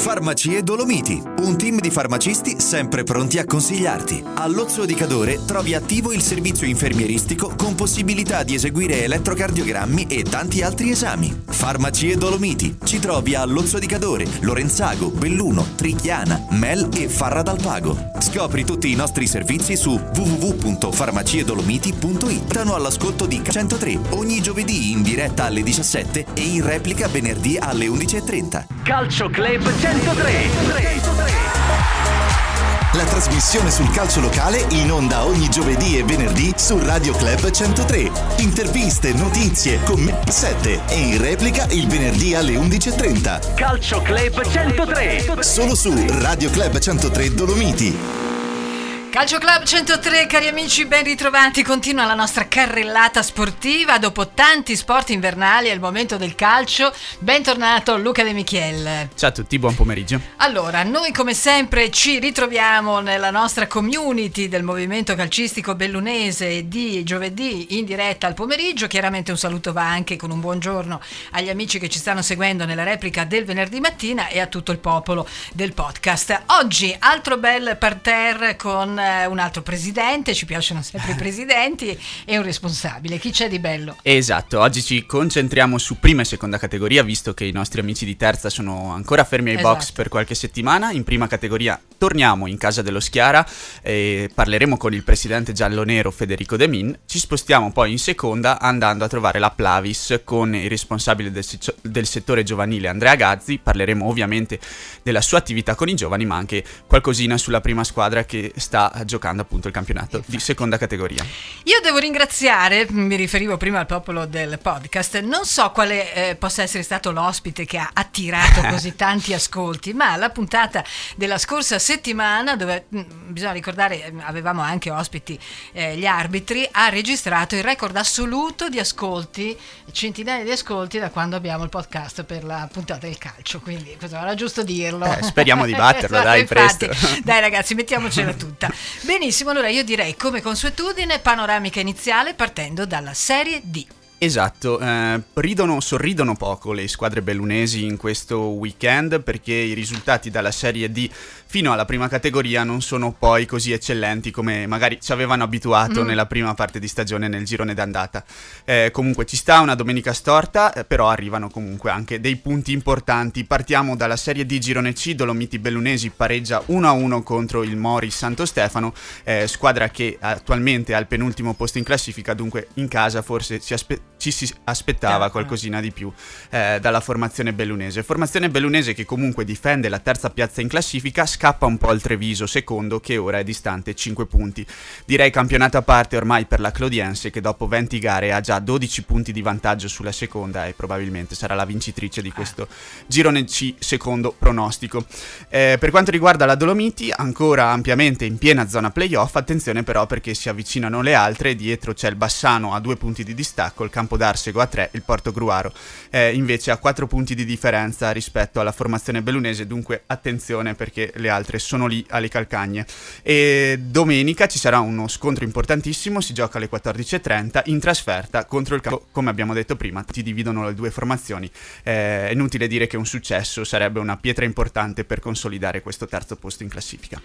Farmacie Dolomiti, un team di farmacisti sempre pronti a consigliarti. All'Ozzo di Cadore trovi attivo il servizio infermieristico con possibilità di eseguire elettrocardiogrammi e tanti altri esami. Farmacie Dolomiti, ci trovi a Lozzo di Cadore, Lorenzago, Belluno, Trichiana, Mel e Farra dal Pago. Scopri tutti i nostri servizi su www.farmaciedolomiti.it. Danno all'ascolto di 103 ogni giovedì in diretta alle 17 e in replica venerdì alle 11.30. Calcio Club 103. La trasmissione sul calcio locale in onda ogni giovedì e venerdì su Radio Club 103. Interviste, notizie, commenti 7 e in replica il venerdì alle 11.30. Calcio Club 103. Solo su Radio Club 103 Dolomiti. Calcio Club 103, cari amici, ben ritrovati. Continua la nostra carrellata sportiva. Dopo tanti sport invernali, è il momento del calcio. Bentornato Luca De Michiel. Ciao a tutti, buon pomeriggio. Allora, noi come sempre ci ritroviamo nella nostra community del movimento calcistico bellunese di giovedì in diretta al pomeriggio. Chiaramente un saluto va anche con un buongiorno agli amici che ci stanno seguendo nella replica del venerdì mattina e a tutto il popolo del podcast. Oggi altro bel parterre con un altro presidente, ci piacciono sempre i presidenti, e un responsabile. Chi c'è di bello? Esatto, oggi ci concentriamo su prima e seconda categoria, visto che i nostri amici di terza sono ancora fermi ai Esatto. box per qualche settimana. In prima categoria torniamo in casa dello Schiara e parleremo con il presidente giallonero Federico De Min. Ci spostiamo poi in seconda andando a trovare la Plavis con il responsabile del, se- del settore giovanile Andrea Gazzi. Parleremo ovviamente della sua attività con i giovani, ma anche qualcosina sulla prima squadra che sta giocando appunto il campionato di seconda categoria. Io devo ringraziare, mi riferivo prima al popolo del podcast, non so quale eh, possa essere stato l'ospite che ha attirato così tanti ascolti, ma la puntata della scorsa settimana, dove mh, bisogna ricordare, eh, avevamo anche ospiti eh, gli arbitri, ha registrato il record assoluto di ascolti, centinaia di ascolti da quando abbiamo il podcast per la puntata del calcio, quindi questo era giusto dirlo. Eh, speriamo di batterlo, dai, Infatti, presto. Dai ragazzi, mettiamocela tutta. Benissimo, allora io direi come consuetudine panoramica iniziale partendo dalla Serie D. Esatto, eh, ridono, sorridono poco le squadre bellunesi in questo weekend perché i risultati dalla Serie D fino alla prima categoria non sono poi così eccellenti come magari ci avevano abituato Mm. nella prima parte di stagione nel girone d'andata. Eh, comunque ci sta una domenica storta, eh, però arrivano comunque anche dei punti importanti. Partiamo dalla Serie D girone C, Dolomiti Bellunesi pareggia 1-1 contro il Mori Santo Stefano, eh, squadra che attualmente è al penultimo posto in classifica, dunque in casa forse ci, aspe- ci si aspettava qualcosina di più eh, dalla formazione bellunese. Formazione bellunese che comunque difende la terza piazza in classifica, scappa un po' al Treviso secondo che ora è distante 5 punti. Direi campionato a parte ormai per la Clodiense che dopo 20 gare ha già 12 punti di vantaggio sulla seconda e probabilmente sarà la vincitrice di questo girone C secondo pronostico. Eh, per quanto riguarda la Dolomiti, ancora ampiamente in piena zona playoff, attenzione però perché si avvicinano le altre, dietro c'è il Bassano a due punti di distacco, il Campo d'Arsego a tre, il Porto Gruaro eh, invece a quattro punti di differenza rispetto alla formazione bellunese, dunque attenzione perché le altre sono lì alle calcagne. E domenica ci sarà uno scontro importantissimo, si gioca alle 14.30 in trasferta contro il Campo, come abbiamo detto prima, si dividono le due formazioni, Eh, è inutile dire che un successo sarebbe una pietra importante per consolidare questo terzo posto in classifica.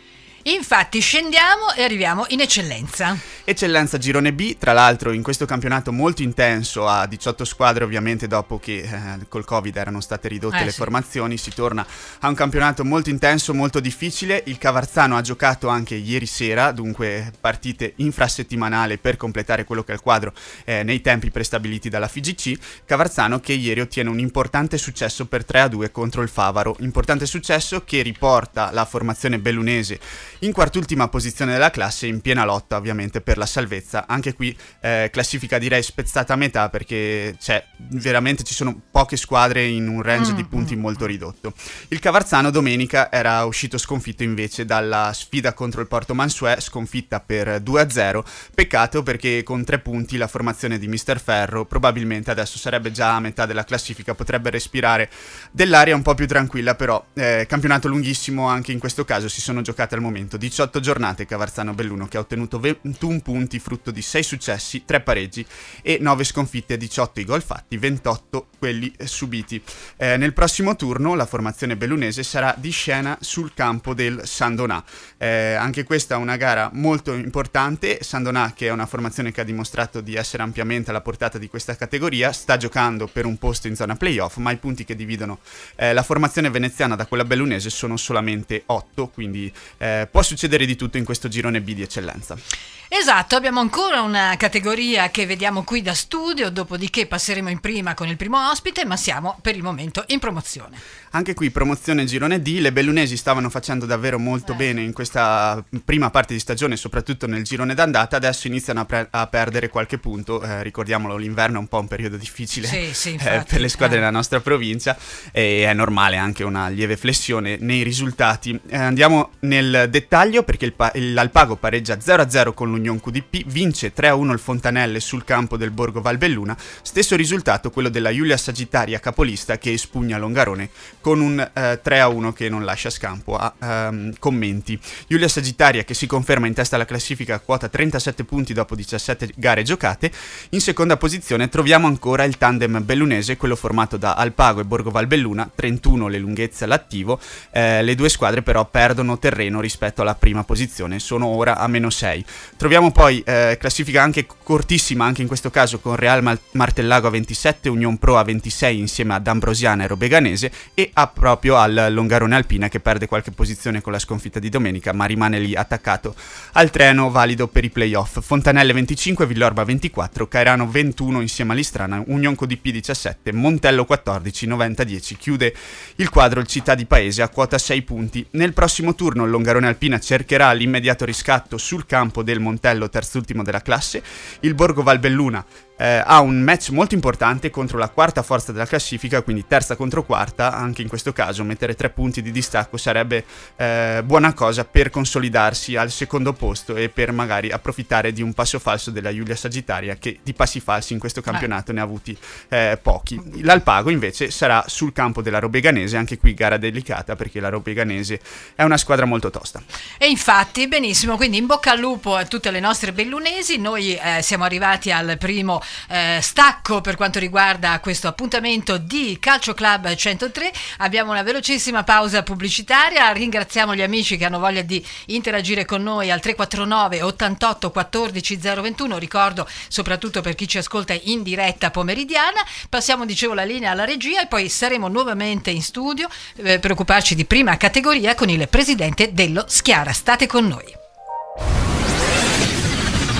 Infatti scendiamo e arriviamo in eccellenza. Eccellenza Girone B, tra l'altro in questo campionato molto intenso a 18 squadre ovviamente dopo che eh, col Covid erano state ridotte Eh, le sì. formazioni, si torna a un campionato molto intenso, molto difficile. Il Cavarzano ha giocato anche ieri sera, dunque partite infrasettimanale per completare quello che è il quadro eh, nei tempi prestabiliti dalla FIGC. Cavarzano che ieri ottiene un importante successo per 3-2 contro il Favaro, importante successo che riporta la formazione bellunese in quart'ultima posizione della classe, in piena lotta ovviamente per la salvezza. Anche qui eh, classifica direi spezzata a metà perché c'è, veramente ci sono poche squadre in un range Mm, di punti molto ridotto. Il Cavarzano domenica era uscito sconfitto invece dalla sfida contro il Porto Mansuè, sconfitta per 2-0. Peccato perché con tre punti la formazione di Mister Ferro probabilmente adesso sarebbe già a metà della classifica, potrebbe respirare dell'aria un po' più tranquilla, però eh, campionato lunghissimo anche in questo caso si sono giocate al momento appunto 18 giornate Cavarzano Belluno che ha ottenuto 21 punti frutto di 6 successi, 3 pareggi e 9 sconfitte, 18 i gol fatti, 28 quelli subiti. Eh, nel prossimo turno la formazione bellunese sarà di scena sul campo del Sandonà. Eh, anche questa è una gara molto importante, Sandonà che è una formazione che ha dimostrato di essere ampiamente alla portata di questa categoria, sta giocando per un posto in zona playoff, ma i punti che dividono eh, la formazione veneziana da quella bellunese sono solamente 8, quindi eh, può succedere di tutto in questo girone B di eccellenza. Esatto, abbiamo ancora una categoria che vediamo qui da studio, dopodiché passeremo in prima con il primo ospite, ma siamo per il momento in promozione. Anche qui promozione girone D, le bellunesi stavano facendo davvero molto eh. bene in questa prima parte di stagione, soprattutto nel girone d'andata, adesso iniziano a, pre- a perdere qualche punto, eh, ricordiamolo l'inverno è un po' un periodo difficile sì, sì, infatti, eh, per le squadre eh. della nostra provincia e è normale anche una lieve flessione nei risultati. Eh, andiamo nel dettaglio perché il pa- l'Alpago pareggia 0-0 con l'Union QDP, vince 3-1 il Fontanelle sul campo del Borgo Valbelluna, stesso risultato quello della Giulia Sagittaria capolista che espugna Longarone con un eh, 3-1 che non lascia scampo a um, commenti. Giulia Sagittaria che si conferma in testa alla classifica a quota 37 punti dopo 17 gare giocate, in seconda posizione troviamo ancora il tandem bellunese, quello formato da Alpago e Borgo Valbelluna, 31 le lunghezze all'attivo, eh, le due squadre però perdono terreno rispetto alla prima posizione, sono ora a meno 6. Troviamo poi eh, classifica anche cortissima, anche in questo caso con Real Martellago a 27, Union Pro a 26 insieme ad Ambrosiana e Robeganese e a proprio al Longarone Alpina che perde qualche posizione con la sconfitta di domenica ma rimane lì attaccato al treno valido per i playoff. Fontanelle 25, Villorba 24, Cairano 21 insieme a Listrana, Union CODP 17, Montello 14, 90-10. Chiude il quadro il Città di Paese a quota 6 punti. Nel prossimo turno il Longarone Alpina cercherà l'immediato riscatto sul campo del Montello terzultimo della classe. Il Borgo Valbelluna eh, ha un match molto importante contro la quarta forza della classifica, quindi terza contro quarta, anche in questo caso mettere tre punti di distacco sarebbe eh, buona cosa per consolidarsi al secondo posto e per magari approfittare di un passo falso della Giulia Sagittaria che di passi falsi in questo campionato ne ha avuti eh, pochi. L'Alpago invece sarà sul campo della Robeganese, anche qui gara delicata perché la Robeganese è una squadra molto tosta. E infatti, benissimo, quindi in bocca al lupo a tutte le nostre bellunesi, noi eh, siamo arrivati al primo eh, stacco per quanto riguarda questo appuntamento di Calcio Club 103. Abbiamo una velocissima pausa pubblicitaria. Ringraziamo gli amici che hanno voglia di interagire con noi al 349 88 14 021. Ricordo soprattutto per chi ci ascolta in diretta pomeridiana. Passiamo, dicevo, la linea alla regia e poi saremo nuovamente in studio eh, per occuparci di prima categoria con il presidente dello Schiara. State con noi.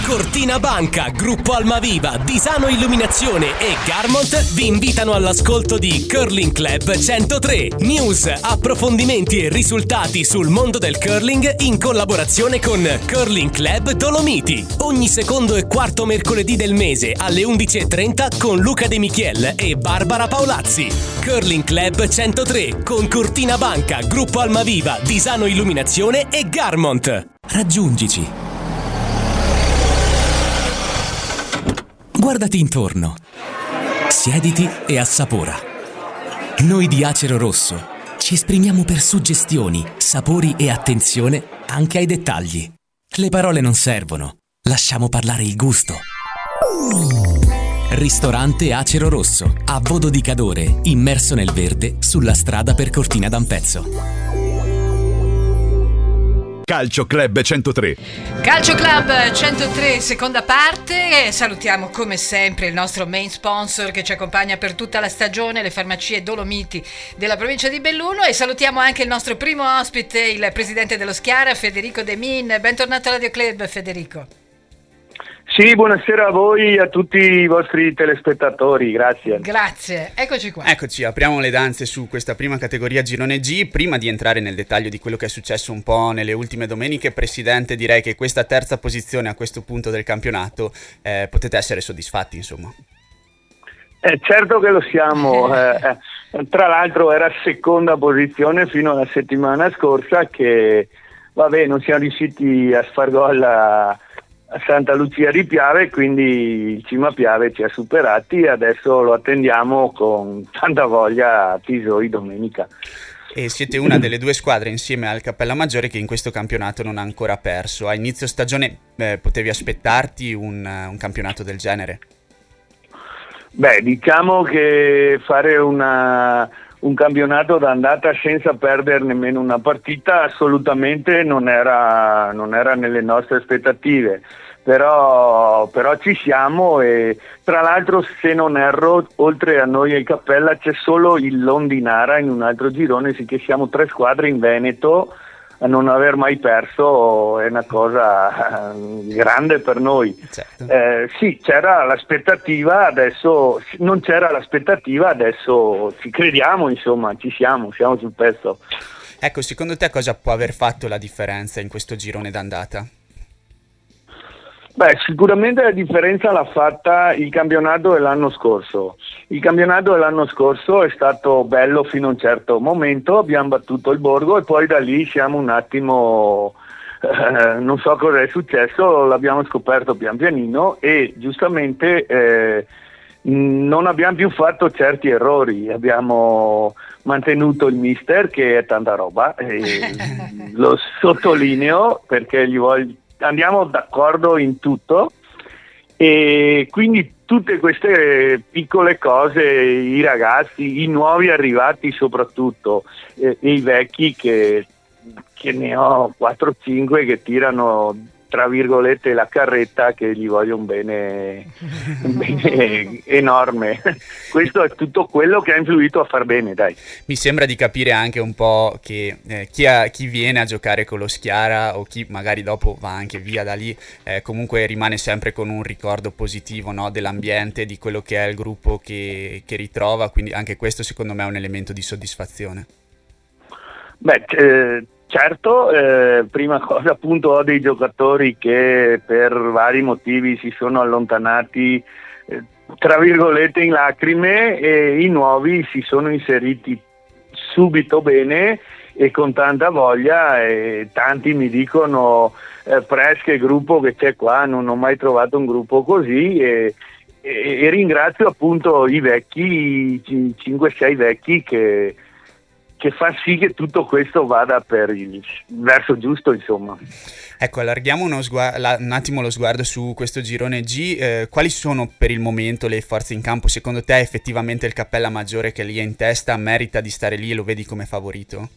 Cortina Banca, Gruppo Almaviva, Disano Illuminazione e Garmont vi invitano all'ascolto di Curling Club 103. News, approfondimenti e risultati sul mondo del curling in collaborazione con Curling Club Dolomiti. Ogni secondo e quarto mercoledì del mese alle 11.30 con Luca De Michiel e Barbara Paolazzi. Curling Club 103 con Cortina Banca, Gruppo Almaviva, Disano Illuminazione e Garmont. Raggiungici Guardati intorno. Siediti e assapora. Noi di Acero Rosso ci esprimiamo per suggestioni, sapori e attenzione anche ai dettagli. Le parole non servono, lasciamo parlare il gusto. Ristorante Acero Rosso, a Vodo di Cadore, immerso nel verde, sulla strada per Cortina d'Ampezzo. Calcio Club 103. Calcio Club 103, seconda parte. Salutiamo come sempre il nostro main sponsor che ci accompagna per tutta la stagione, le farmacie Dolomiti della provincia di Belluno. E salutiamo anche il nostro primo ospite, il presidente dello Schiara, Federico De Min. Bentornato a Radio Club, Federico. Sì, buonasera a voi e a tutti i vostri telespettatori, grazie. Grazie, eccoci qua. Eccoci, apriamo le danze su questa prima categoria Girone G. Prima di entrare nel dettaglio di quello che è successo un po' nelle ultime domeniche, Presidente, direi che questa terza posizione a questo punto del campionato eh, potete essere soddisfatti, insomma. Eh, certo che lo siamo, eh, eh, tra l'altro era seconda posizione fino alla settimana scorsa che, vabbè, non siamo riusciti a far gol Santa Lucia di Piave, quindi il Cima Piave ci ha superati adesso lo attendiamo con tanta voglia a Tisoi domenica. E siete una delle due squadre insieme al Cappella Maggiore che in questo campionato non ha ancora perso. A inizio stagione eh, potevi aspettarti un, un campionato del genere? Beh, diciamo che fare una, un campionato d'andata senza perdere nemmeno una partita assolutamente non era, non era nelle nostre aspettative. Però, però, ci siamo e tra l'altro se non erro oltre a noi e Cappella c'è solo il Londinara in un altro girone, sì che siamo tre squadre in Veneto non aver mai perso è una cosa eh, grande per noi. Certo. Eh, sì, c'era l'aspettativa, adesso non c'era l'aspettativa, adesso ci crediamo, insomma, ci siamo, siamo sul pezzo. Ecco, secondo te cosa può aver fatto la differenza in questo girone d'andata? Beh, sicuramente la differenza l'ha fatta il campionato dell'anno scorso. Il campionato dell'anno scorso è stato bello fino a un certo momento, abbiamo battuto il Borgo e poi da lì siamo un attimo, eh, non so cosa è successo, l'abbiamo scoperto pian pianino e giustamente eh, non abbiamo più fatto certi errori, abbiamo mantenuto il mister che è tanta roba, lo sottolineo perché gli voglio andiamo d'accordo in tutto e quindi tutte queste piccole cose, i ragazzi, i nuovi arrivati soprattutto e, e i vecchi che, che ne ho 4-5 che tirano tra virgolette la carretta che gli voglio un bene, un bene enorme. Questo è tutto quello che ha influito a far bene, dai. Mi sembra di capire anche un po' che eh, chi, ha, chi, viene a giocare con lo Schiara o chi magari dopo va anche via da lì, eh, comunque rimane sempre con un ricordo positivo no? dell'ambiente, di quello che è il gruppo che, che ritrova, quindi anche questo secondo me è un elemento di soddisfazione. Beh, eh, Certo, eh, prima cosa appunto ho dei giocatori che per vari motivi si sono allontanati eh, tra virgolette in lacrime e i nuovi si sono inseriti subito bene e con tanta voglia e tanti mi dicono eh, Pres che gruppo che c'è qua, non ho mai trovato un gruppo così. E, e, e ringrazio appunto i vecchi, i 5-6 vecchi che che fa sì che tutto questo vada per il verso giusto, insomma. Ecco, allarghiamo sguardo, la, un attimo lo sguardo su questo girone G. Eh, quali sono per il momento le forze in campo? Secondo te effettivamente il Cappella Maggiore che lì è in testa merita di stare lì e lo vedi come favorito?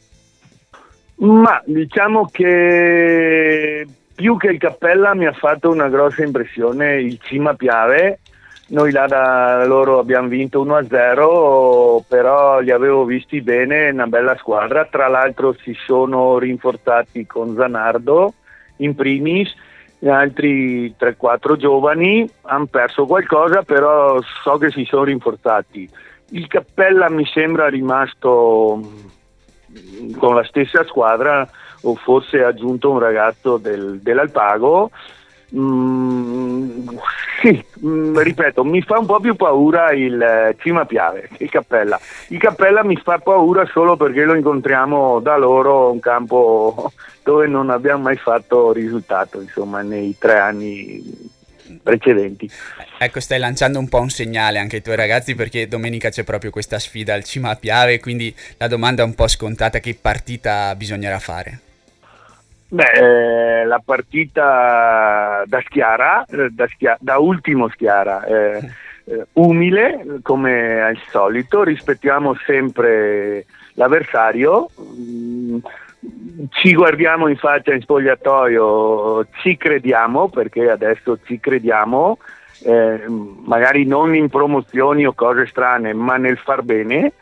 Ma diciamo che più che il Cappella mi ha fatto una grossa impressione il Cima Piave noi là da loro abbiamo vinto 1-0, però li avevo visti bene, una bella squadra. Tra l'altro si sono rinforzati con Zanardo in primis, altri 3-4 giovani hanno perso qualcosa, però so che si sono rinforzati. Il Cappella mi sembra rimasto con la stessa squadra o forse ha aggiunto un ragazzo del, dell'Alpago Mm, sì, mm, ripeto, mi fa un po' più paura il eh, Cima Piave il Cappella. Il Cappella mi fa paura solo perché lo incontriamo da loro un campo dove non abbiamo mai fatto risultato, insomma, nei tre anni precedenti. Ecco, stai lanciando un po' un segnale anche ai tuoi ragazzi perché domenica c'è proprio questa sfida al Cima Piave, quindi la domanda è un po' scontata, che partita bisognerà fare? Beh, la partita da Schiara, eh, da, schia- da ultimo Schiara, eh, eh, umile come al solito, rispettiamo sempre l'avversario, mm, ci guardiamo in faccia in spogliatoio, ci crediamo perché adesso ci crediamo, eh, magari non in promozioni o cose strane, ma nel far bene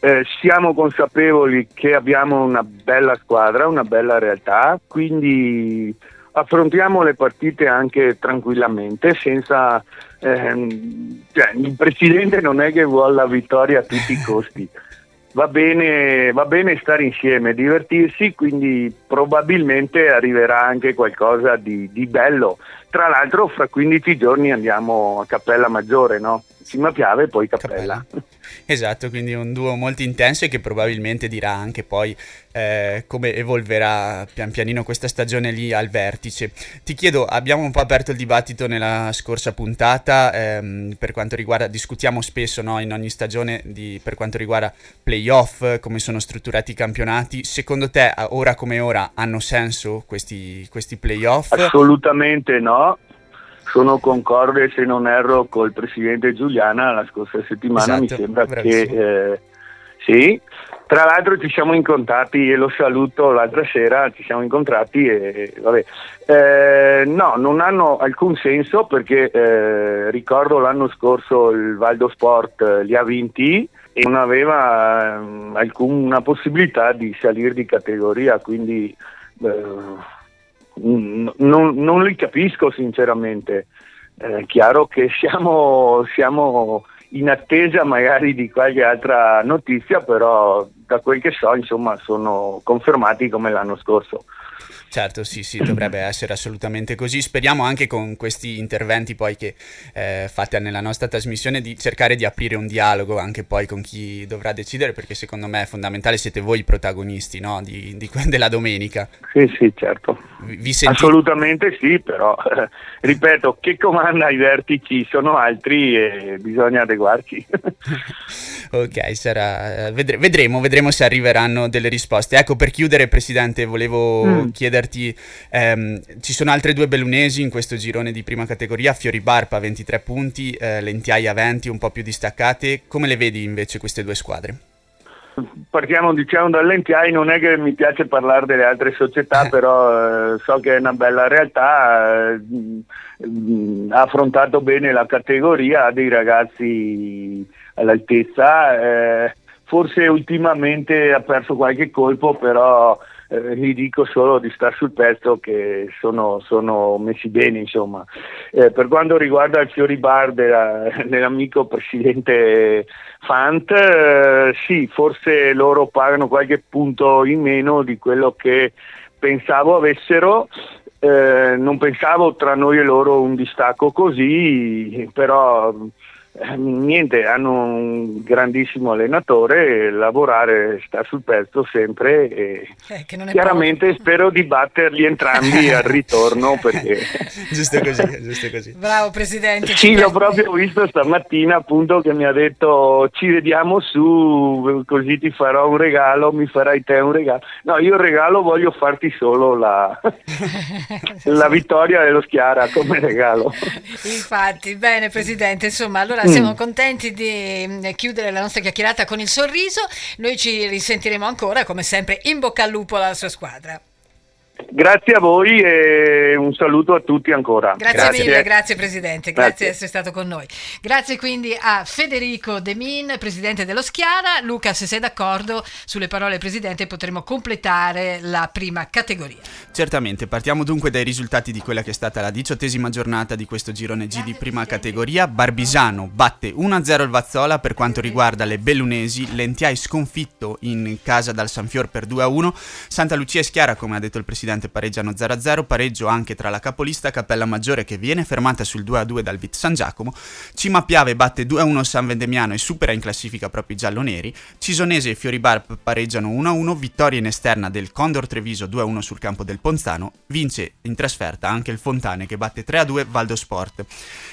eh, siamo consapevoli che abbiamo una bella squadra, una bella realtà, quindi affrontiamo le partite anche tranquillamente, senza, ehm, cioè, il presidente non è che vuole la vittoria a tutti i costi. Va bene, va bene stare insieme, divertirsi, quindi probabilmente arriverà anche qualcosa di, di bello. Tra l'altro fra 15 giorni andiamo a Cappella Maggiore, no? Cima Piave e poi Cappella. Cappella. Esatto, quindi un duo molto intenso e che probabilmente dirà anche poi eh, come evolverà pian pianino questa stagione lì al vertice. Ti chiedo, abbiamo un po' aperto il dibattito nella scorsa puntata ehm, per quanto riguarda, discutiamo spesso no, in ogni stagione di, per quanto riguarda playoff, come sono strutturati i campionati. Secondo te, ora come ora, hanno senso questi, questi playoff? Assolutamente no sono concorde, se non erro, col presidente Giuliana la scorsa settimana. Esatto, mi sembra bravissimo. che eh, sì. Tra l'altro ci siamo incontrati e lo saluto l'altra sera, ci siamo incontrati e vabbè. Eh, no, non hanno alcun senso perché eh, ricordo l'anno scorso il Valdo Sport eh, li ha vinti e non aveva ehm, alcuna possibilità di salire di categoria, quindi eh, non, non li capisco sinceramente. È chiaro che siamo, siamo in attesa magari di qualche altra notizia, però da quel che so, insomma, sono confermati come l'anno scorso. Certo, sì, sì, dovrebbe essere assolutamente così. Speriamo anche con questi interventi poi che eh, fate nella nostra trasmissione di cercare di aprire un dialogo anche poi con chi dovrà decidere, perché secondo me è fondamentale, siete voi i protagonisti no? di, di, della domenica. Sì, sì, certo. Vi senti... Assolutamente sì, però eh, ripeto, che comanda i vertici sono altri e bisogna adeguarci. ok, sarà... Vedre- vedremo, vedremo se arriveranno delle risposte. Ecco, per chiudere, Presidente, volevo mm. chiedere chiederti, ehm, ci sono altre due bellunesi in questo girone di prima categoria, Fiori Barpa 23 punti, eh, Lentiaia 20 un po' più distaccate, come le vedi invece queste due squadre? Partiamo diciamo dall'Entiai, non è che mi piace parlare delle altre società, però eh, so che è una bella realtà, eh, ha affrontato bene la categoria, ha dei ragazzi all'altezza, eh, forse ultimamente ha perso qualche colpo, però eh, gli dico solo di stare sul pezzo che sono, sono messi bene insomma. Eh, per quanto riguarda il Fiori Bar della, dell'amico presidente Fant, eh, sì, forse loro pagano qualche punto in meno di quello che pensavo avessero. Eh, non pensavo tra noi e loro un distacco così, però niente, hanno un grandissimo allenatore, lavorare sta sul pezzo sempre e eh, chiaramente poco. spero di batterli entrambi al ritorno perché... giusto così, giusto così. Bravo Presidente. Sì, l'ho proprio visto stamattina appunto che mi ha detto ci vediamo su, così ti farò un regalo, mi farai te un regalo. No, io il regalo voglio farti solo la, la vittoria dello Schiara come regalo. Infatti, bene Presidente, insomma, allora allora siamo mm. contenti di mm, chiudere la nostra chiacchierata con il sorriso. Noi ci risentiremo ancora, come sempre, in bocca al lupo alla sua squadra. Grazie a voi e un saluto a tutti ancora. Grazie, grazie. mille, grazie Presidente, grazie, grazie, di essere stato con noi. Grazie quindi a Federico Demin, Presidente dello Schiara. Luca, se sei d'accordo sulle parole Presidente potremo completare la prima categoria. Certamente, partiamo dunque dai risultati di quella che è stata la diciottesima giornata di questo girone G di prima categoria. Barbisano batte 1-0 il Vazzola per quanto riguarda le bellunesi, Lentiai sconfitto in casa dal Sanfior per 2-1, Santa Lucia e Schiara, come ha detto il Presidente, Presidente pareggiano 0-0, pareggio anche tra la capolista Cappella Maggiore che viene fermata sul 2-2 dal Vit San Giacomo, Cima Piave batte 2-1 San Vendemiano e supera in classifica proprio i gialloneri, Cisonese e Fioribar pareggiano 1-1, vittoria in esterna del Condor Treviso 2-1 sul campo del Ponzano, vince in trasferta anche il Fontane che batte 3-2 Valdo Sport.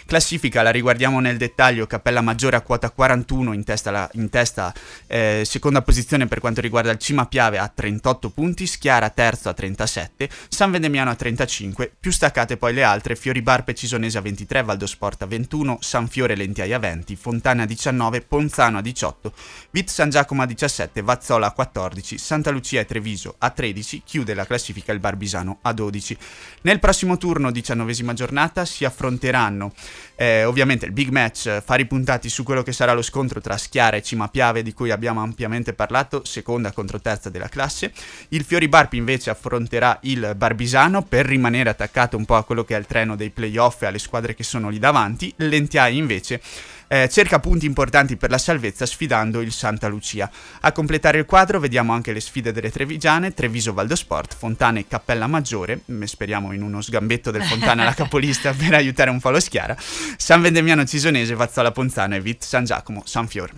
Classifica la riguardiamo nel dettaglio, Cappella Maggiore a quota 41 in testa, la, in testa eh, seconda posizione per quanto riguarda il Cima Piave a 38 punti, Schiara terzo a 37, 27, San Vendemiano a 35, più staccate poi le altre Fiori Barpe Cisonese a 23, Valdosport a 21, San Fiore Lentiaia a 20, Fontana a 19, Ponzano a 18, Vit San Giacomo a 17, Vazzola a 14, Santa Lucia e Treviso a 13, chiude la classifica il Barbisano a 12. Nel prossimo turno, diciannovesima giornata, si affronteranno eh, ovviamente il big match, fari puntati su quello che sarà lo scontro tra Schiara e Cima Piave di cui abbiamo ampiamente parlato, seconda contro terza della classe. Il Fiori Barpi invece affronterà il Barbisano per rimanere attaccato un po' a quello che è il treno dei playoff e alle squadre che sono lì davanti. L'Entiai invece eh, cerca punti importanti per la salvezza sfidando il Santa Lucia. A completare il quadro vediamo anche le sfide delle Trevigiane, Treviso Valdosport, Fontana e Cappella Maggiore, mm, speriamo in uno sgambetto del Fontana alla capolista per aiutare un po' lo Schiara, San Vendemiano Cisonese, Vazzola Ponzano e Vit San Giacomo, San Fior.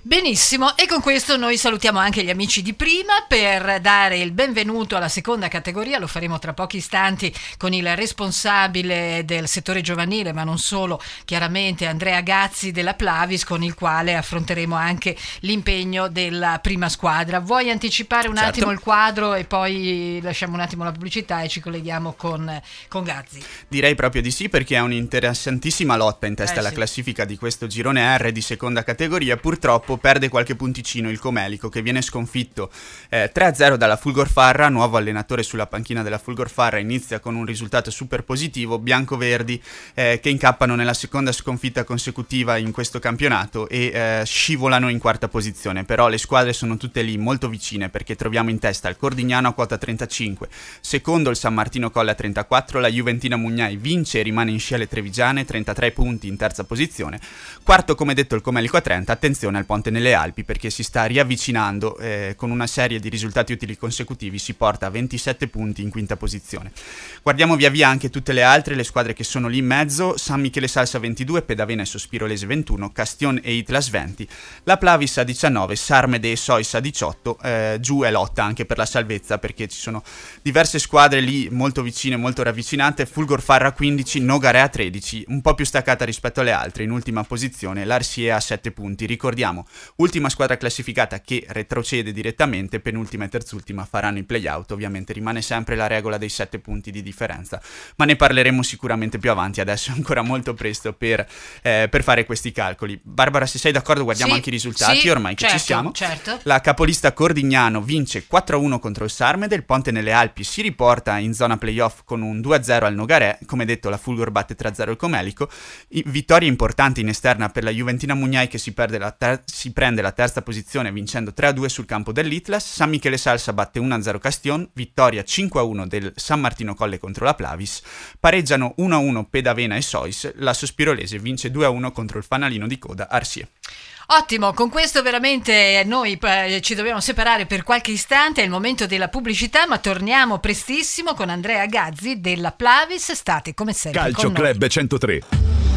Benissimo, e con questo noi salutiamo anche gli amici di prima per dare il benvenuto alla seconda categoria, lo faremo tra pochi istanti con il responsabile del settore giovanile, ma non solo, chiaramente Andrea Gazzi della Plavis, con il quale affronteremo anche l'impegno della prima squadra. Vuoi anticipare un Certo. attimo il quadro e poi lasciamo un attimo la pubblicità e ci colleghiamo con, con Gazzi? Direi proprio di sì perché è un'interessantissima lotta in testa Eh, alla sì. classifica di questo girone R di seconda categoria. Purtroppo perde qualche punticino il Comelico che viene sconfitto eh, 3-0 dalla Fulgor Farra, nuovo allenatore sulla panchina della Fulgor Farra, inizia con un risultato super positivo, biancoverdi eh, che incappano nella seconda sconfitta consecutiva in questo campionato e eh, scivolano in quarta posizione, però le squadre sono tutte lì molto vicine perché troviamo in testa il Cordignano a quota 35, secondo il San Martino Colle a 34, la Juventina Mugnai vince e rimane in scia le Trevigiane, 33 punti in terza posizione, quarto come detto il Comelico a 30, attenzione al Ponte nelle Alpi perché si sta riavvicinando eh, con una serie di risultati utili consecutivi, si porta a 27 punti in quinta posizione. Guardiamo via via anche tutte le altre, le squadre che sono lì in mezzo, San Michele Salsa 22, Pedavena e Sospirolese 21, Castion e Itlas 20, la Plavis a 19, Sarmede e Sois a 18, eh, giù è lotta anche per la salvezza perché ci sono diverse squadre lì molto vicine, molto ravvicinate, Fulgor Farra 15, Nogare a 13, un po' più staccata rispetto alle altre, in ultima posizione l'Arsie a 7 punti, ricordiamo, ultima squadra classificata che retrocede direttamente, penultima e terzultima faranno i playout, ovviamente rimane sempre la regola dei 7 punti di differenza, ma ne parleremo sicuramente più avanti, adesso è ancora molto presto per, eh, per fare questi calcoli. Barbara, se sei d'accordo guardiamo Sì, anche i risultati, sì, ormai che certo, ci siamo. certo. La capolista Cordignano vince 4-1 contro il Sarmede, il Ponte nelle Alpi si riporta in zona playoff con un 2-0 al Nogaré, come detto la Fulgor batte 3-0 il Comelico, I- vittorie importanti in esterna per la Juventina Mugnai che si, perde la ter- si prende la terza posizione vincendo 3-2 sul campo dell'Itlas, San Michele Salsa batte 1-0 Castion, vittoria 5-1 del San Martino Colle contro la Plavis, pareggiano 1-1 Pedavena e Sois, la Sospirolese vince 2-1 contro il fanalino di coda Arsie. Ottimo, con questo veramente noi eh, ci dobbiamo separare per qualche istante, è il momento della pubblicità, ma torniamo prestissimo con Andrea Gazzi della Plavis, state come sempre Calcio con noi. Club 103.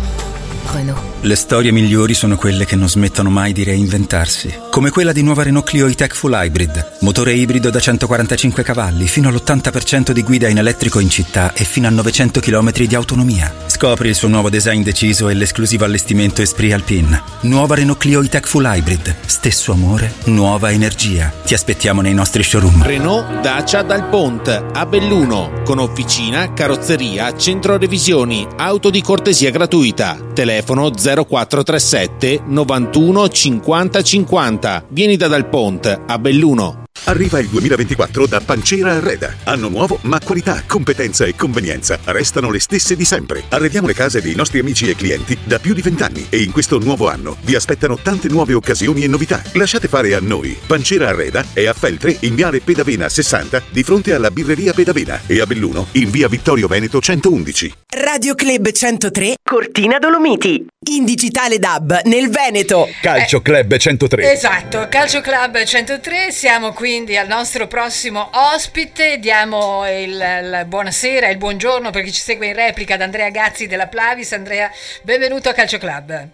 Renault. Le storie migliori sono quelle che non smettono mai di reinventarsi. Come quella di nuova Renault Clio E-Tech Full Hybrid. Motore ibrido da 145 cavalli, fino all'80% di guida in elettrico in città e fino a 900 km di autonomia. Scopri il suo nuovo design deciso e l'esclusivo allestimento Esprit Alpine. Nuova Renault Clio E-Tech Full Hybrid. Stesso amore, nuova energia. Ti aspettiamo nei nostri showroom. Renault Dacia Dal Ponte a Belluno con officina, carrozzeria, centro revisioni, auto di cortesia gratuita. Telefono 0437 91 50 50. Vieni da Dal Ponte a Belluno. Arriva il 2024 da Pancera Arreda. Anno nuovo, ma qualità, competenza e convenienza restano le stesse di sempre. Arrediamo le case dei nostri amici e clienti da più di vent'anni e in questo nuovo anno vi aspettano tante nuove occasioni e novità. Lasciate fare a noi. Pancera Arreda è a Feltre in viale Pedavena 60 di fronte alla birreria Pedavena e a Belluno in via Vittorio Veneto 111. Radio Club 103 Cortina Dolomiti. In digitale DAB nel Veneto. Calcio Club 103. Esatto, Calcio Club 103, siamo quindi al nostro prossimo ospite, diamo il, il buonasera e il buongiorno per chi ci segue in replica ad Andrea Gazzi della Plavis. Andrea, benvenuto a Calcio Club.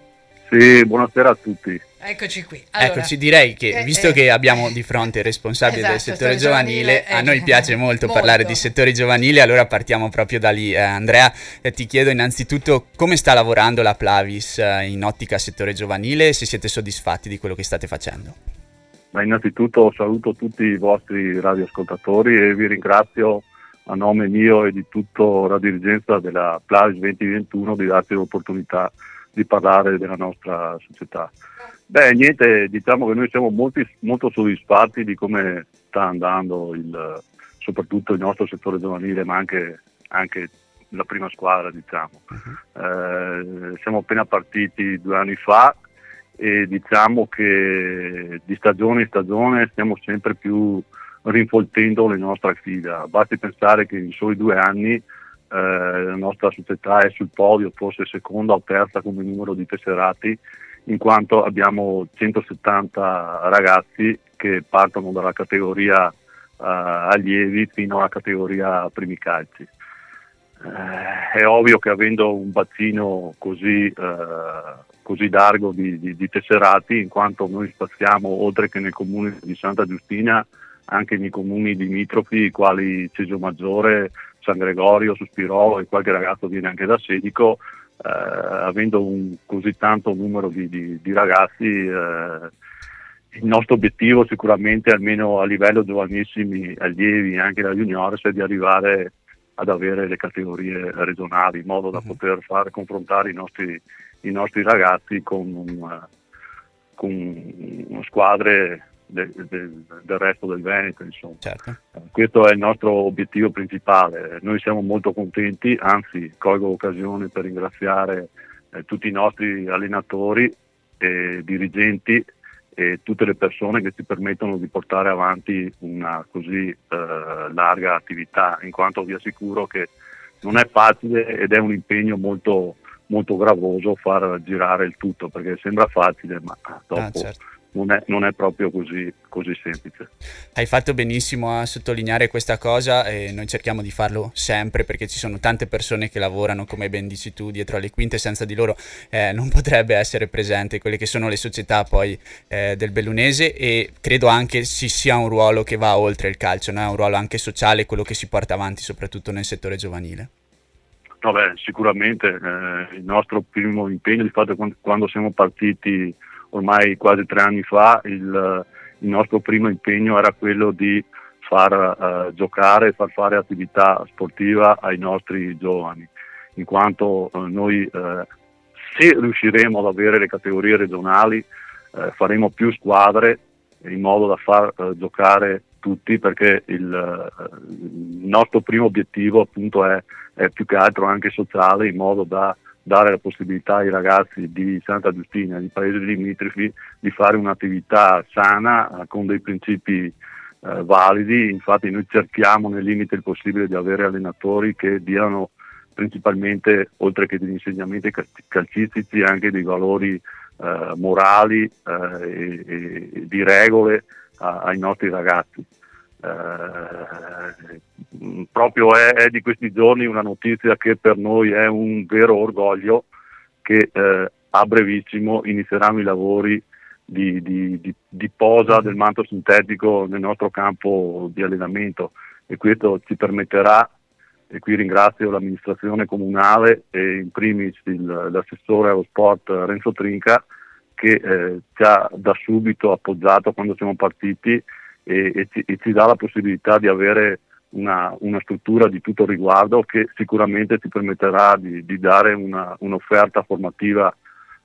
Sì, buonasera a tutti. Eccoci qui. Allora, Eccoci, direi che eh, visto eh, che abbiamo di fronte il responsabile del Esatto, settore settore giovanile, giovanile, a noi eh, piace molto, molto. parlare di settori giovanili, allora partiamo proprio da lì. Eh, Andrea, eh, ti chiedo innanzitutto come sta lavorando la Plavis eh, in ottica settore giovanile e se siete soddisfatti di quello che state facendo. Ma innanzitutto saluto tutti i vostri radioascoltatori e vi ringrazio a nome mio e di tutta la dirigenza della Plavis 2021 di darci l'opportunità di parlare della nostra società. Beh, niente, diciamo che noi siamo molti- molto soddisfatti di come sta andando il- soprattutto il nostro settore giovanile, ma anche, anche la prima squadra, diciamo. Eh, siamo appena partiti due anni fa e diciamo che di stagione in stagione stiamo sempre più rinfoltendo le nostre fila. Basti pensare che in soli due anni eh, la nostra società è sul podio, forse seconda o terza come numero di tesserati, in quanto abbiamo 170 ragazzi che partono dalla categoria eh, allievi fino alla categoria primi calci. Eh, è ovvio che avendo un bacino così, eh, così largo di, di, di, tesserati, in quanto noi spaziamo oltre che nel comune di Santa Giustina, anche nei comuni limitrofi, quali Cesio Maggiore, San Gregorio, Sospirolo e qualche ragazzo viene anche da Sedico, eh, avendo un così tanto numero di, di, di ragazzi, eh, il nostro obiettivo sicuramente, almeno a livello giovanissimi, allievi e anche da juniores, è di arrivare ad avere le categorie regionali in modo da uh-huh. poter fare confrontare i nostri, i nostri ragazzi con, un, con squadre del, del, del, resto del Veneto. Certo. Questo è il nostro obiettivo principale. Noi siamo molto contenti, anzi colgo l'occasione per ringraziare eh, tutti i nostri allenatori e dirigenti e tutte le persone che ci permettono di portare avanti una così eh, larga attività, in quanto vi assicuro che non è facile ed è un impegno molto, molto gravoso far girare il tutto, perché sembra facile, ma dopo ah, certo non è, non è proprio così, così, semplice. Hai fatto benissimo a sottolineare questa cosa e noi cerchiamo di farlo sempre perché ci sono tante persone che lavorano, come ben dici tu, dietro alle quinte, senza di loro eh, non potrebbe essere presente quelle che sono le società poi eh, del Bellunese e credo anche ci sia un ruolo che va oltre il calcio, no? è un ruolo anche sociale, quello che si porta avanti soprattutto nel settore giovanile. No, beh, sicuramente eh, il nostro primo impegno, di fatto quando siamo partiti ormai quasi tre anni fa il, il nostro primo impegno era quello di far uh, giocare far fare attività sportiva ai nostri giovani, in quanto uh, noi uh, se riusciremo ad avere le categorie regionali faremo più squadre in modo da far giocare tutti perché il, il, nostro primo obiettivo appunto è, è più che altro anche sociale in modo da dare la possibilità ai ragazzi di Santa Giustina, di paesi limitrofi, di fare un'attività sana eh, con dei principi eh, validi. Infatti noi cerchiamo nel limite il possibile di avere allenatori che diano principalmente, oltre che degli insegnamenti calcistici, anche dei valori eh, morali eh, e, e, di regole a, ai nostri ragazzi. Eh, proprio è, è, di questi giorni una notizia che per noi è un vero orgoglio che eh, a brevissimo inizieranno i lavori di, di, di, di, posa del manto sintetico nel nostro campo di allenamento e questo ci permetterà, e qui ringrazio l'amministrazione comunale e in primis il, l'assessore allo sport Renzo Trinca che eh, ci ha da subito appoggiato quando siamo partiti e, e, ci, e ci, dà la possibilità di avere una, una, struttura di tutto riguardo che sicuramente ti permetterà di, di dare una, un'offerta formativa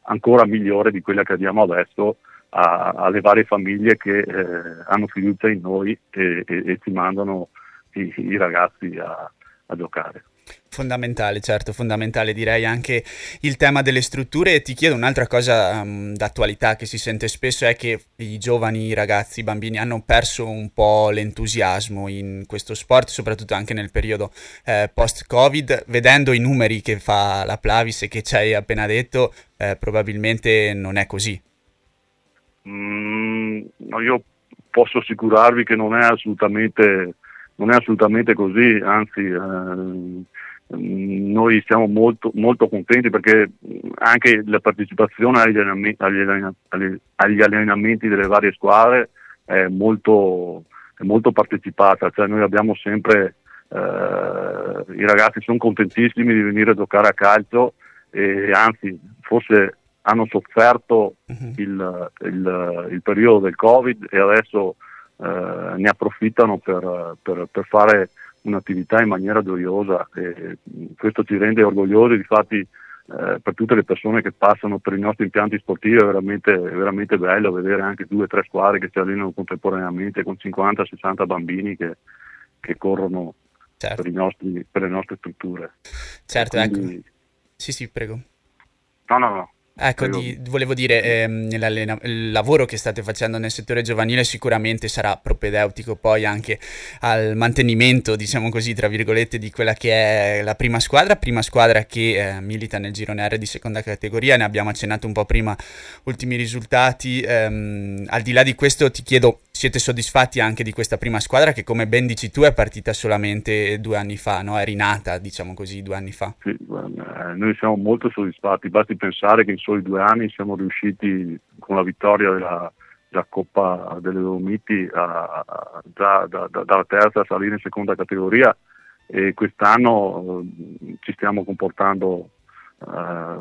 ancora migliore di quella che abbiamo adesso a, alle varie famiglie che eh, hanno fiducia in noi e, e ci mandano i, i ragazzi a, a giocare. Fondamentale, certo, fondamentale direi anche il tema delle strutture. E ti chiedo un'altra cosa um, d'attualità che si sente spesso è che i giovani, i ragazzi, i bambini hanno perso un po' l'entusiasmo in questo sport, soprattutto anche nel periodo eh, post-Covid. Vedendo i numeri che fa la Plavis e che ci hai appena detto, eh, probabilmente non è così. Mm, io posso assicurarvi che non è assolutamente, non è assolutamente così, anzi... Eh, noi siamo molto, molto, contenti perché anche la partecipazione agli allenamenti, agli, agli allenamenti delle varie squadre è molto, è molto partecipata, cioè noi abbiamo sempre, eh, i ragazzi sono contentissimi di venire a giocare a calcio e anzi forse hanno sofferto uh-huh. il, il, il, periodo del Covid e adesso eh, ne approfittano per, per, per fare un'attività in maniera gioiosa e questo ci rende orgogliosi, infatti eh, per tutte le persone che passano per i nostri impianti sportivi è veramente, è veramente bello vedere anche due o tre squadre che si allenano contemporaneamente con 50-60 bambini che, che corrono certo. per, nostri, per, le nostre strutture. Certo, quindi... ecco. Sì, sì, prego. No, no, no. Ecco, di, volevo dire, ehm, il lavoro che state facendo nel settore giovanile sicuramente sarà propedeutico poi anche al mantenimento, diciamo così, tra virgolette, di quella che è la prima squadra, prima squadra che eh, milita nel girone R di seconda categoria, ne abbiamo accennato un po' prima, ultimi risultati. Ehm, al di là di questo ti chiedo, siete soddisfatti anche di questa prima squadra che come ben dici tu è partita solamente due anni fa, no? È rinata, diciamo così, due anni fa. Sì, guarda, noi siamo molto soddisfatti, basti pensare che soli due anni siamo riusciti con la vittoria della, della Coppa delle Dolomiti a, a, da, da, da, dalla terza a salire in seconda categoria e quest'anno eh, ci stiamo comportando eh,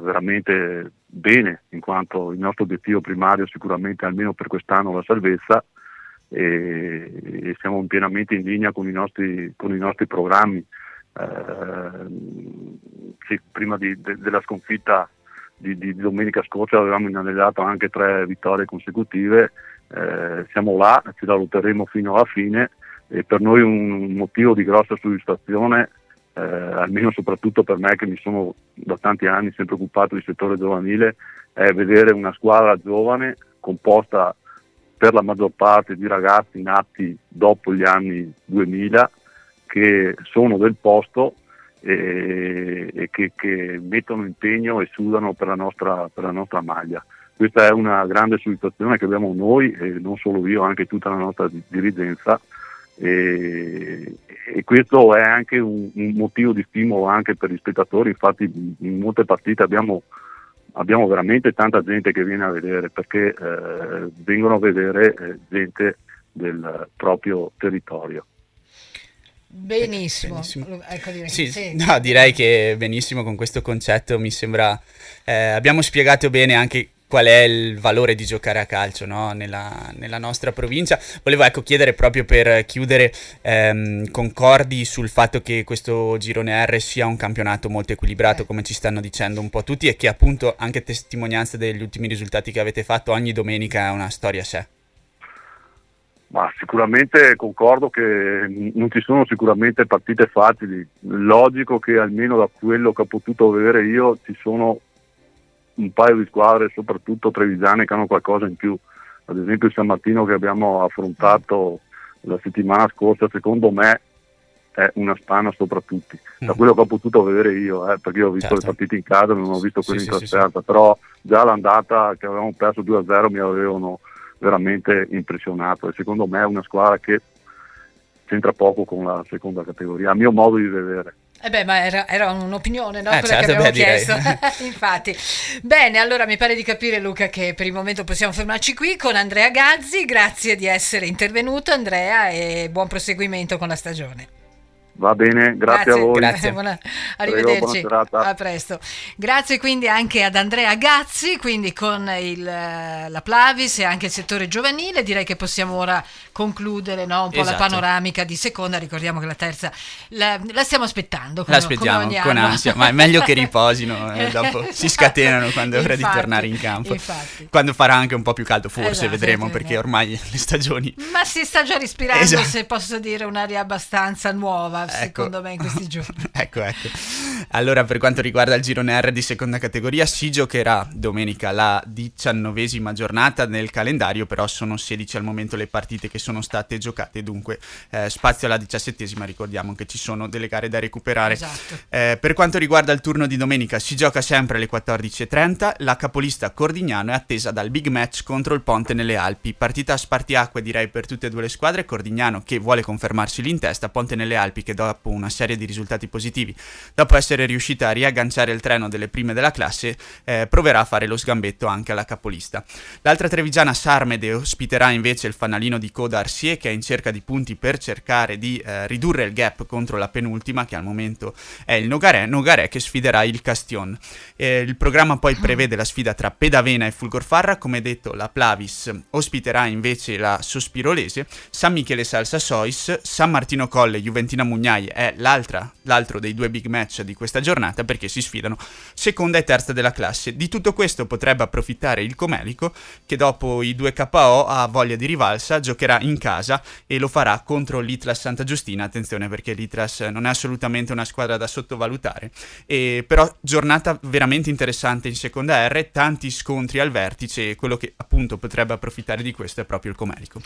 veramente bene in quanto il nostro obiettivo primario sicuramente almeno per quest'anno la salvezza e, e siamo pienamente in linea con i nostri, con i nostri programmi. Eh, sì, prima di, de, della sconfitta di, di, domenica scorsa avevamo inanellato anche tre vittorie consecutive, eh, siamo là, ci la lotteremo fino alla fine e per noi un motivo di grossa soddisfazione, eh, almeno soprattutto per me che mi sono da tanti anni sempre occupato di settore giovanile, è vedere una squadra giovane composta per la maggior parte di ragazzi nati dopo gli anni 2000 che sono del posto e, che, che, mettono impegno e sudano per la, nostra, per la nostra maglia. Questa è una grande soddisfazione che abbiamo noi, e non solo io, anche tutta la nostra dirigenza. E, e, questo è anche un, un, motivo di stimolo anche per gli spettatori, infatti in molte partite abbiamo, abbiamo veramente tanta gente che viene a vedere perché eh, vengono a vedere eh, gente del proprio territorio. Benissimo, benissimo. Ecco, direi. Sì, sì. No, direi che benissimo con questo concetto mi sembra eh, abbiamo spiegato bene anche qual è il valore di giocare a calcio no? nella, nella, nostra provincia. Volevo ecco, chiedere proprio per chiudere, ehm, concordi sul fatto che questo girone R sia un campionato molto equilibrato, come ci stanno dicendo un po' tutti, e che appunto anche testimonianza degli ultimi risultati che avete fatto ogni domenica è una storia a sé. Ma sicuramente concordo che non ci sono sicuramente partite facili. Logico che almeno da quello che ho potuto vedere io ci sono un paio di squadre, soprattutto trevigiane, che hanno qualcosa in più. Ad esempio il San Martino che abbiamo affrontato la settimana scorsa, secondo me è una spanna sopra tutti. Da mm. quello che ho potuto vedere io, eh, perché io ho visto certo. le partite in casa, non ho visto quelle sì, in trasferta, sì, sì, però già l'andata che avevamo perso 2-0 mi avevano veramente impressionato e secondo me è una squadra che c'entra poco con la seconda categoria, a mio modo di vedere. Eh beh, ma era, era un'opinione, no? Eh, Quella certo, che abbiamo beh, chiesto. Infatti. Bene, allora mi pare di capire, Luca, che per il momento possiamo fermarci qui con Andrea Gazzi. Grazie di essere intervenuto, Andrea, e buon proseguimento con la stagione. Va bene, grazie, grazie. a voi. Grazie. Buona, arrivederci. Prego, a presto. Grazie quindi anche ad Andrea Gazzi, quindi con il, la Plavis e anche il settore giovanile. Direi che possiamo ora concludere no? un po' esatto. la panoramica di seconda. Ricordiamo che la terza la, la stiamo aspettando. Come, L'aspettiamo come con ansia, ma è meglio che riposino e dopo si scatenano quando è ora di tornare in campo. Infatti. Quando farà anche un po' più caldo, forse esatto, vedremo perché ormai le stagioni. Ma si sta già respirando, esatto. se posso dire, un'aria abbastanza nuova ecco. secondo me in questi giorni. ecco, ecco. Allora, per quanto riguarda il girone R di seconda categoria, si giocherà domenica la diciannovesima giornata nel calendario, però sono 16 al momento le partite che sono state giocate, dunque eh, spazio alla diciassettesima, ricordiamo che ci sono delle gare da recuperare. Esatto. Eh, per quanto riguarda il turno di domenica, si gioca sempre alle 14.30, la capolista Cordignano è attesa dal big match contro il Ponte nelle Alpi, partita a spartiacque direi per tutte e due le squadre, Cordignano che vuole confermarsi lì in testa, Ponte nelle Alpi che che dopo una serie di risultati positivi, dopo essere riuscita a riagganciare il treno delle prime della classe, eh, proverà a fare lo sgambetto anche alla capolista. L'altra trevigiana Sarmede ospiterà invece il fanalino di coda Arsie che è in cerca di punti per cercare di eh, ridurre il gap contro la penultima che al momento è il Nogaré, Nogaré che sfiderà il Castion. Eh, il programma poi prevede la sfida tra Pedavena e Fulgorfarra, come detto la Plavis ospiterà invece la Sospirolese, San Michele Salsa Sois, San Martino Colle Juventina Mugnai è l'altro dei due big match di, questa giornata perché si sfidano seconda e terza della classe. Di tutto questo potrebbe approfittare il Comelico che dopo i due KO ha voglia di rivalsa, giocherà in casa e lo farà contro l'Itlas Santa Giustina, attenzione perché l'Itlas non è assolutamente una squadra da sottovalutare, e, però giornata veramente interessante in seconda R, tanti scontri al vertice e quello che appunto potrebbe approfittare di questo è proprio il Comelico.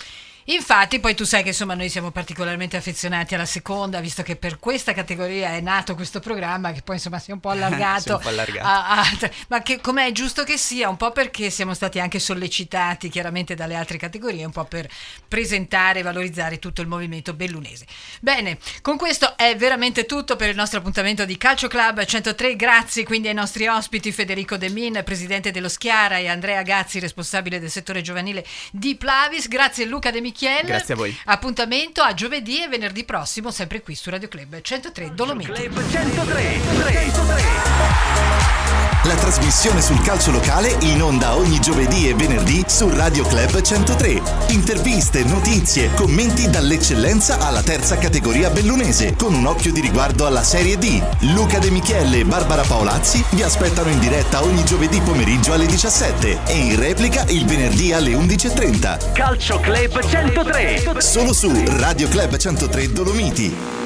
Infatti, poi tu sai che insomma noi siamo particolarmente affezionati alla seconda, visto che per questa categoria è nato questo programma che poi insomma si è un po' allargato. un po allargato. a- a- ma che come è giusto che sia, un po' perché siamo stati anche sollecitati chiaramente dalle altre categorie, un po' per presentare e valorizzare tutto il movimento bellunese. Bene, con questo è veramente tutto per il nostro appuntamento di Calcio Club 103. Grazie quindi ai nostri ospiti Federico De Min, presidente dello Schiara, e Andrea Gazzi, responsabile del settore giovanile di Plavis. Grazie Luca De Michiel. Grazie a voi. Appuntamento a giovedì e venerdì prossimo, sempre qui su Radio Club 103 Dolomiti. Club 103. 103. La trasmissione sul calcio locale in onda ogni giovedì e venerdì su Radio Club 103. Interviste, notizie, commenti dall'eccellenza alla terza categoria bellunese, con un occhio di riguardo alla Serie D. Luca De Michele e Barbara Paolazzi vi aspettano in diretta ogni giovedì pomeriggio alle 17 e in replica il venerdì alle 11.30. Calcio Club 103. Solo su Radio Club 103 Dolomiti.